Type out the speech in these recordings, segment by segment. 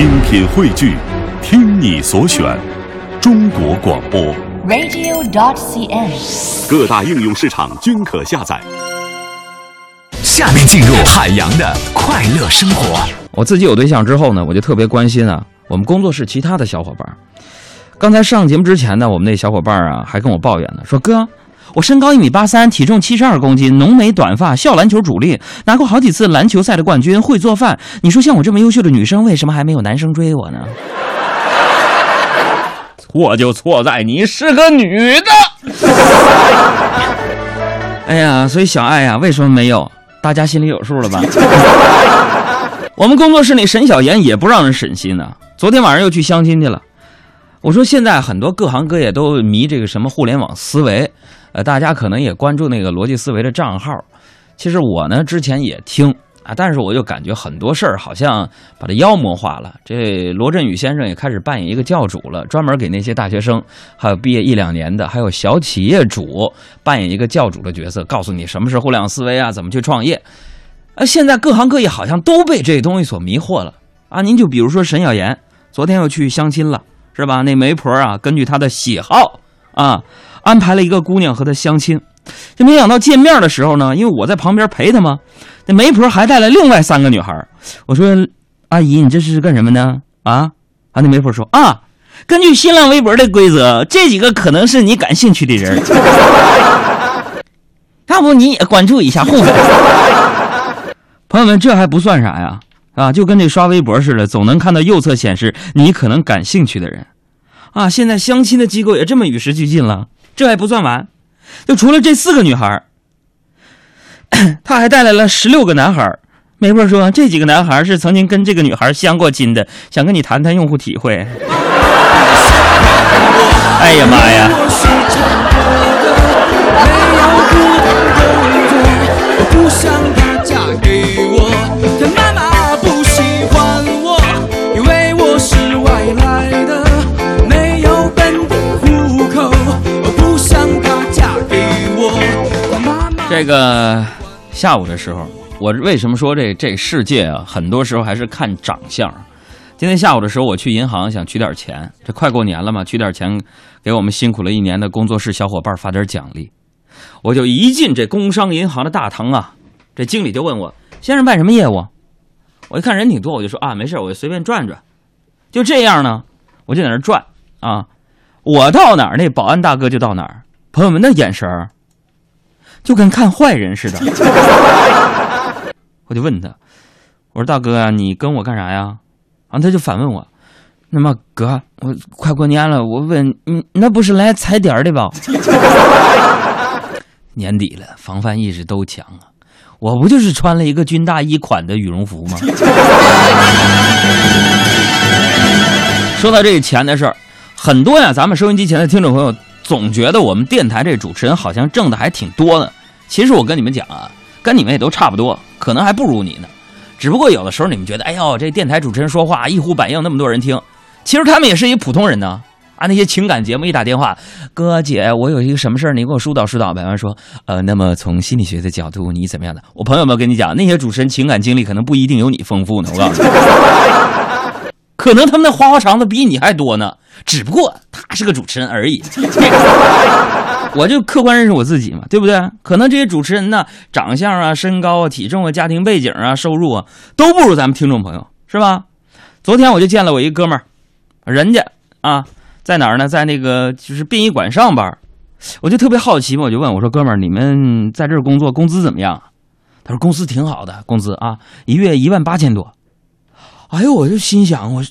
精品汇聚，听你所选，中国广播。radio.dot.cn，。各大应用市场均可下载。下面进入海洋的快乐生活。我自己有对象之后呢，我就特别关心啊，我们工作室其他的小伙伴。刚才上节目之前呢，我们那小伙伴啊还跟我抱怨呢，说哥，我身高一米八三，体重七十二公斤，浓眉短发，校篮球主力，拿过好几次篮球赛的冠军，会做饭。你说像我这么优秀的女生，为什么还没有男生追我呢？错就错在你是个女的。哎呀，所以小爱呀、为什么没有？大家心里有数了吧？我们工作室里沈小妍也不让人省心呢、昨天晚上又去相亲去了。我说现在很多各行各业都迷这个什么互联网思维，呃，大家可能也关注那个逻辑思维的账号。其实我呢之前也听啊，但是我就感觉很多事儿好像把它妖魔化了。这罗振宇先生也开始扮演一个教主了，专门给那些大学生，还有毕业一两年的，还有小企业主扮演一个教主的角色，告诉你什么是互联网思维啊，怎么去创业。呃，现在各行各业好像都被这东西所迷惑了啊！您就比如说沈小妍，昨天又去相亲了，是吧？那媒婆啊，根据她的喜好啊，安排了一个姑娘和她相亲。这没想到见面的时候呢，因为我在旁边陪她嘛，那媒婆还带了另外三个女孩。我说：“阿姨，你这是干什么呢？”啊啊！那媒婆说：“啊，根据新浪微博的规则，这几个可能是你感兴趣的人。要不你也关注一下互粉。”朋友们，这还不算啥呀？啊，就跟这刷微博似的，总能看到右侧显示你可能感兴趣的人。啊，现在相亲的机构也这么与时俱进了。这还不算完，就除了这四个女孩，他还带来了十六个男孩。媒婆说，这几个男孩是曾经跟这个女孩相过亲的，想跟你谈谈用户体会。哎呀妈呀！这个下午的时候，我为什么说这这世界啊，很多时候还是看长相。今天下午的时候，我去银行想取点钱，这快过年了嘛，取点钱给我们辛苦了一年的工作室小伙伴发点奖励。我就一进这工商银行的大堂啊，这经理就问我：“先生办什么业务？”我一看人挺多，我就说：“啊，没事，我就随便转转。”就这样呢，我就在那转啊，我到哪儿，那保安大哥就到哪儿。朋友们那眼神儿，就跟看坏人似的。我就问他，我说大哥啊，你跟我干啥呀？然后他就反问我，那么哥，我快过年了，我问你，那不是来踩点的吧？年底了，防范意识都强啊。我不就是穿了一个军大衣款的羽绒服吗？说到这个钱的事儿，很多呀，咱们收音机前的听众朋友总觉得我们电台这主持人好像挣的还挺多的。其实我跟你们讲啊，跟你们也都差不多，可能还不如你呢。只不过有的时候你们觉得，哎呦，这电台主持人说话一呼百应，那么多人听，其实他们也是一普通人呢。啊，那些情感节目一打电话，哥姐，我有一个什么事儿，你给我疏导疏导呗。完说，呃，那么从心理学的角度，你怎么样的？我朋友们跟你讲，那些主持人情感经历可能不一定有你丰富呢。我告诉你，可能他们的花花肠子比你还多呢。只不过他是个主持人而已。我就客观认识我自己嘛，对不对？可能这些主持人呢，长相啊、身高啊、体重啊、家庭背景啊、收入啊，都不如咱们听众朋友，是吧？昨天我就见了我一哥们儿，人家啊，在哪儿呢？在那个就是殡仪馆上班，我就特别好奇嘛，我就问我说：“哥们儿，你们在这儿工作，工资怎么样？”他说：“公司挺好的，工资啊，一月一万八千多。”哎呦，我就心想，我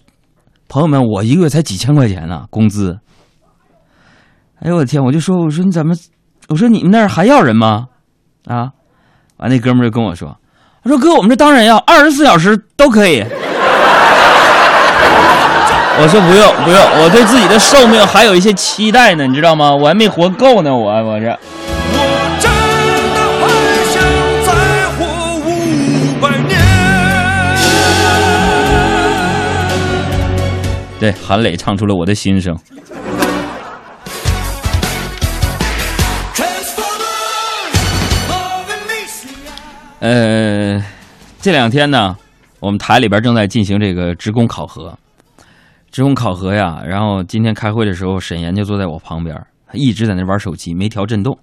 朋友们，我一个月才几千块钱呢，工资。哎呦我的天！我就说，我说你怎么？我说你们那儿还要人吗？啊！完那哥们就跟我说，他说哥，我们这当然要，二十四小时都可以。我说不用不用，我对自己的寿命还有一些期待呢，你知道吗？我还没活够呢，我我这。对，韩磊唱出了我的心声。呃，这两天呢，我们台里边正在进行这个职工考核，职工考核呀。然后今天开会的时候，沈岩就坐在我旁边，一直在那玩手机，没调震动。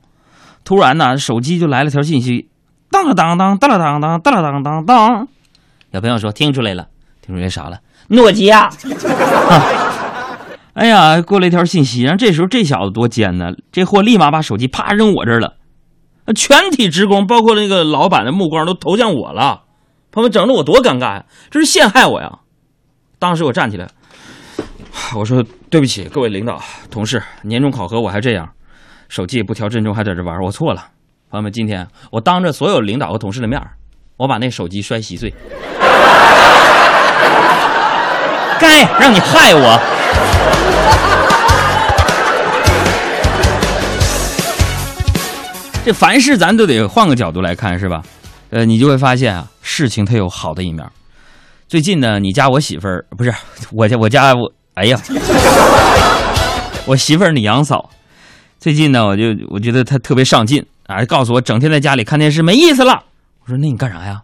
突然呢，手机就来了条信息，当了当当，当了当当，当了当当当。小朋友说听出来了，听出来啥了？诺基亚。哎呀，过来一条信息，然后这时候这小子多奸呢，这货立马把手机啪扔我这儿了，全体职工包括那个老板的目光都投向我了，朋友们整的我多尴尬呀，这是陷害我呀！当时我站起来，我说对不起各位领导同事，年终考核我还这样，手机也不调震中还在这玩，我错了。朋友们，今天我当着所有领导和同事的面我把那手机摔稀碎，该让你害我。这凡事咱都得换个角度来看，是吧？呃，你就会发现啊，事情它有好的一面。最近呢，你家我媳妇儿不是我家我家我，哎呀，我媳妇儿你杨嫂，最近呢，我就我觉得她特别上进啊，告诉我整天在家里看电视没意思了。我说那你干啥呀？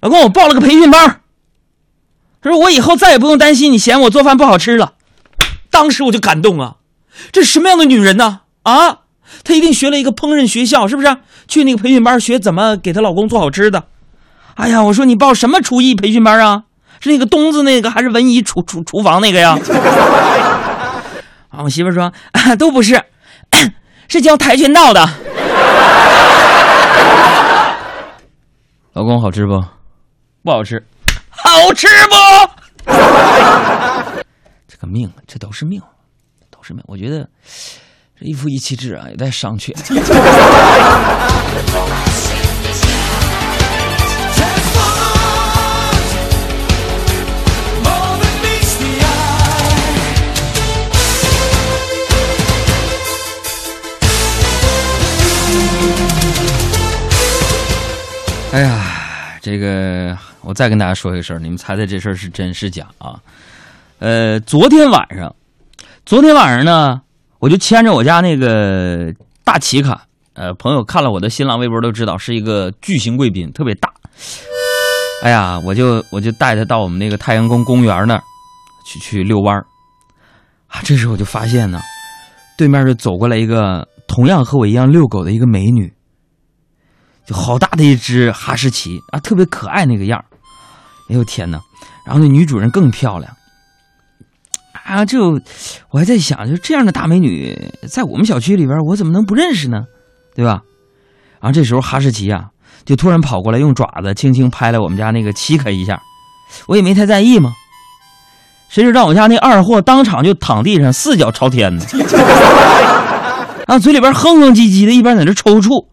老公，我报了个培训班。他说我以后再也不用担心你嫌我做饭不好吃了。当时我就感动啊，这是什么样的女人呢？啊！她一定学了一个烹饪学校，是不是？去那个培训班学怎么给她老公做好吃的。哎呀，我说你报什么厨艺培训班啊？是那个东子那个，还是文姨厨厨厨房那个呀？啊，我媳妇说、啊、都不是，是教跆拳道的。老公好吃不？不好吃。好吃不？这个命，这都是命，都是命。我觉得这。一夫一妻制啊，有待商榷。哎呀，这个我再跟大家说一个事儿，你们猜猜这事儿是真是假啊？呃，昨天晚上，昨天晚上呢？我就牵着我家那个大奇卡，呃，朋友看了我的新浪微博都知道是一个巨型贵宾，特别大。哎呀，我就我就带他到我们那个太阳宫公园那儿去去遛弯儿。啊，这时候我就发现呢，对面就走过来一个同样和我一样遛狗的一个美女，就好大的一只哈士奇啊，特别可爱那个样儿。哎呦天哪！然后那女主人更漂亮。啊，就我还在想，就这样的大美女，在我们小区里边，我怎么能不认识呢？对吧？然后这时候哈士奇啊，就突然跑过来，用爪子轻轻拍了我们家那个七克一下，我也没太在意嘛。谁知道我家那二货当场就躺地上，四脚朝天呢，啊，嘴里边哼哼唧唧的，一边在那抽搐。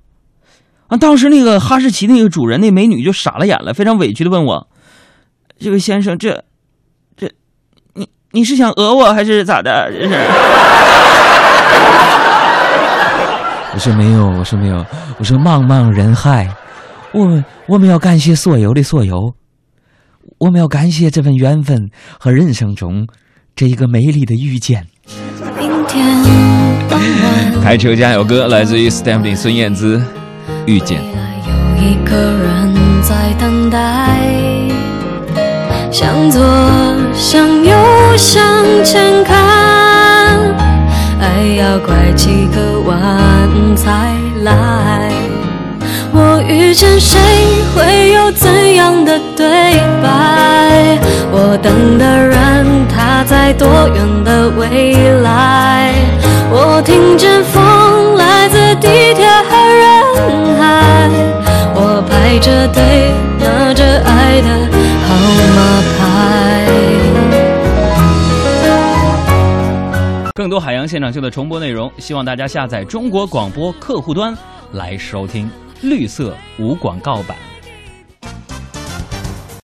啊，当时那个哈士奇那个主人那美女就傻了眼了，非常委屈的问我：“这位先生，这……”这你你是想讹我还是咋的？这是？我说没有，我说没有，我说茫茫人海，我们我们要感谢所有的所有，我们要感谢这份缘分和人生中这一个美丽的遇见。明天开车加油歌来自于 Stamping 孙燕姿，遇见。有一个人在等待，向左，向右，向前看，爱要拐几个弯才来。我遇见谁，会有怎样的对白？我等的人，他在多远的未来？我听见风来自地排着队拿着爱的号码牌。更多海洋现场秀的重播内容，希望大家下载中国广播客户端来收听绿色无广告版。